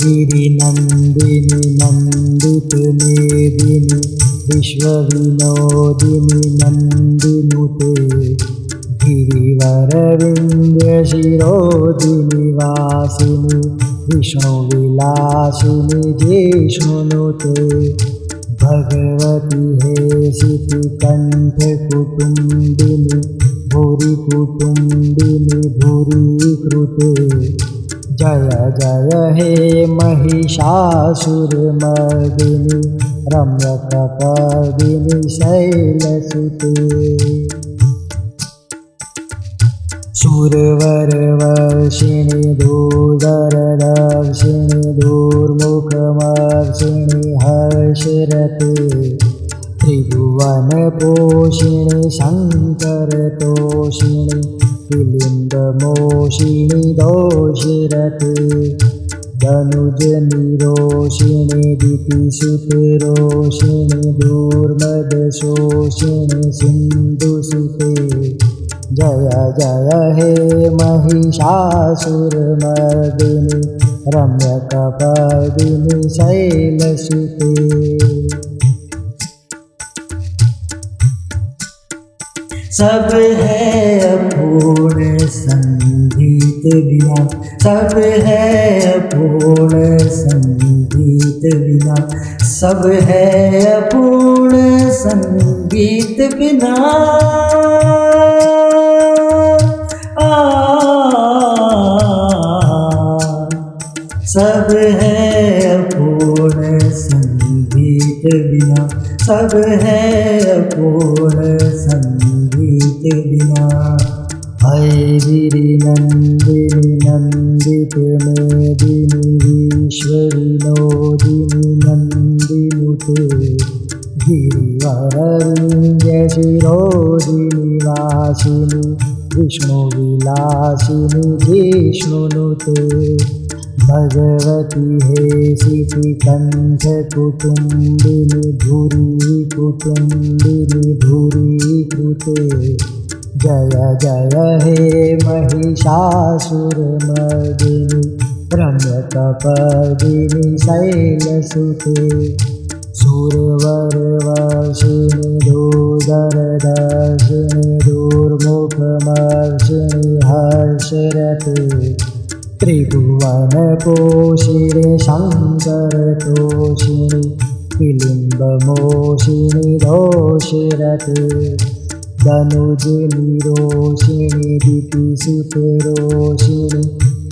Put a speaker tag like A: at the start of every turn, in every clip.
A: गिरिनन्दिनि नन्दितमेदिनि विश्वविनोदिनि नन्दिनुते गिरिवरविन्द्यशिरोदिनि वासिनि विष्णुविलासिनि जिष्णुनुते भगवति हे शितिकण्ठकुटुम्बिनि भूरिकुटुम्बिनि भूरिकृते। जय जय हे महिषासुरमर्दिनि रम्यकपर्दिनि शैलसुते। सुरवरवर्षिणि धूधरदर्शिनि धूर्मुखमर्षिणि हर्षरते त्रिभुवनपोषिणि शङ्करतोषिणि विलिम्बमोषिणि दोषिरते धनुजनिरोषिणि दितिसुतरोषिणि दूर्मदशोषिणि सिन्धुसुते जय जय हे महिषासुरमर्दिनि रम्यकपर्दिनि शैलसुते सब है अपूर्ण संगीत बिना सब है अपूर्ण संगीत बिना सब है अपूर्ण संगीत बिना सब है अपूर्ण संगीत बिना। सब है अपूर्ण संगीत बिना। हय गिरिनन्दिनि नन्दित मेदिनि विश्वविनोदिनि नन्दिनुते गिरिवरविन्द्यशिरोदिनि वासिनि विष्णुविलासिनि जिष्णुनुते भगवति हे शितिकण्ठकुटुम्बिनि भूरि कुटुम्बिनि भूरिकृते जय जय हे महिषासुरमर्दिनि रम्यकपर्दिनि शैलसुते। सुरवरवर्षिणि धूधरदर्शिनि दूर्मुखमर्षिणि हर्षरते त्रिभुवनपोषिणि शङ्करतोषिणि विलिम्बमोषिणि दोषिरते धनुजनिरोषिणि दितिसुतरोषिणि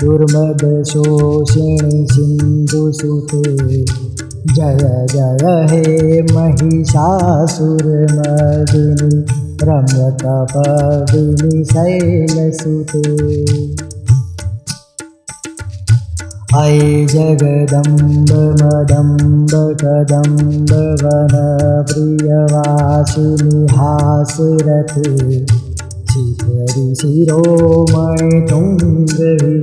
A: दुर्मदशोषिणि सिन्धुसुते। जय जय हे महिषासुरमर्दिनि रम्यकपर्दिनि शैलसुते मदम्ब कदम्ब वनप्रियवासिनि हासरते शिखरि शिरोमणि तुङ्गहिमालय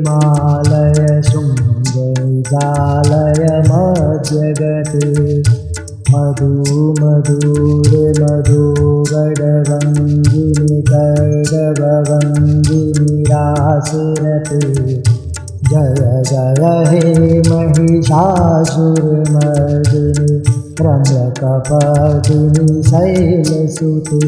A: शृङ्गजालय मध्यगते मधु मधुर मधुगडवङ्गिनि कर्गवङ्गिनि रासरते जय जय हे महिषासुरमर्दिनि रम्यकपर्दिनि शैलसुते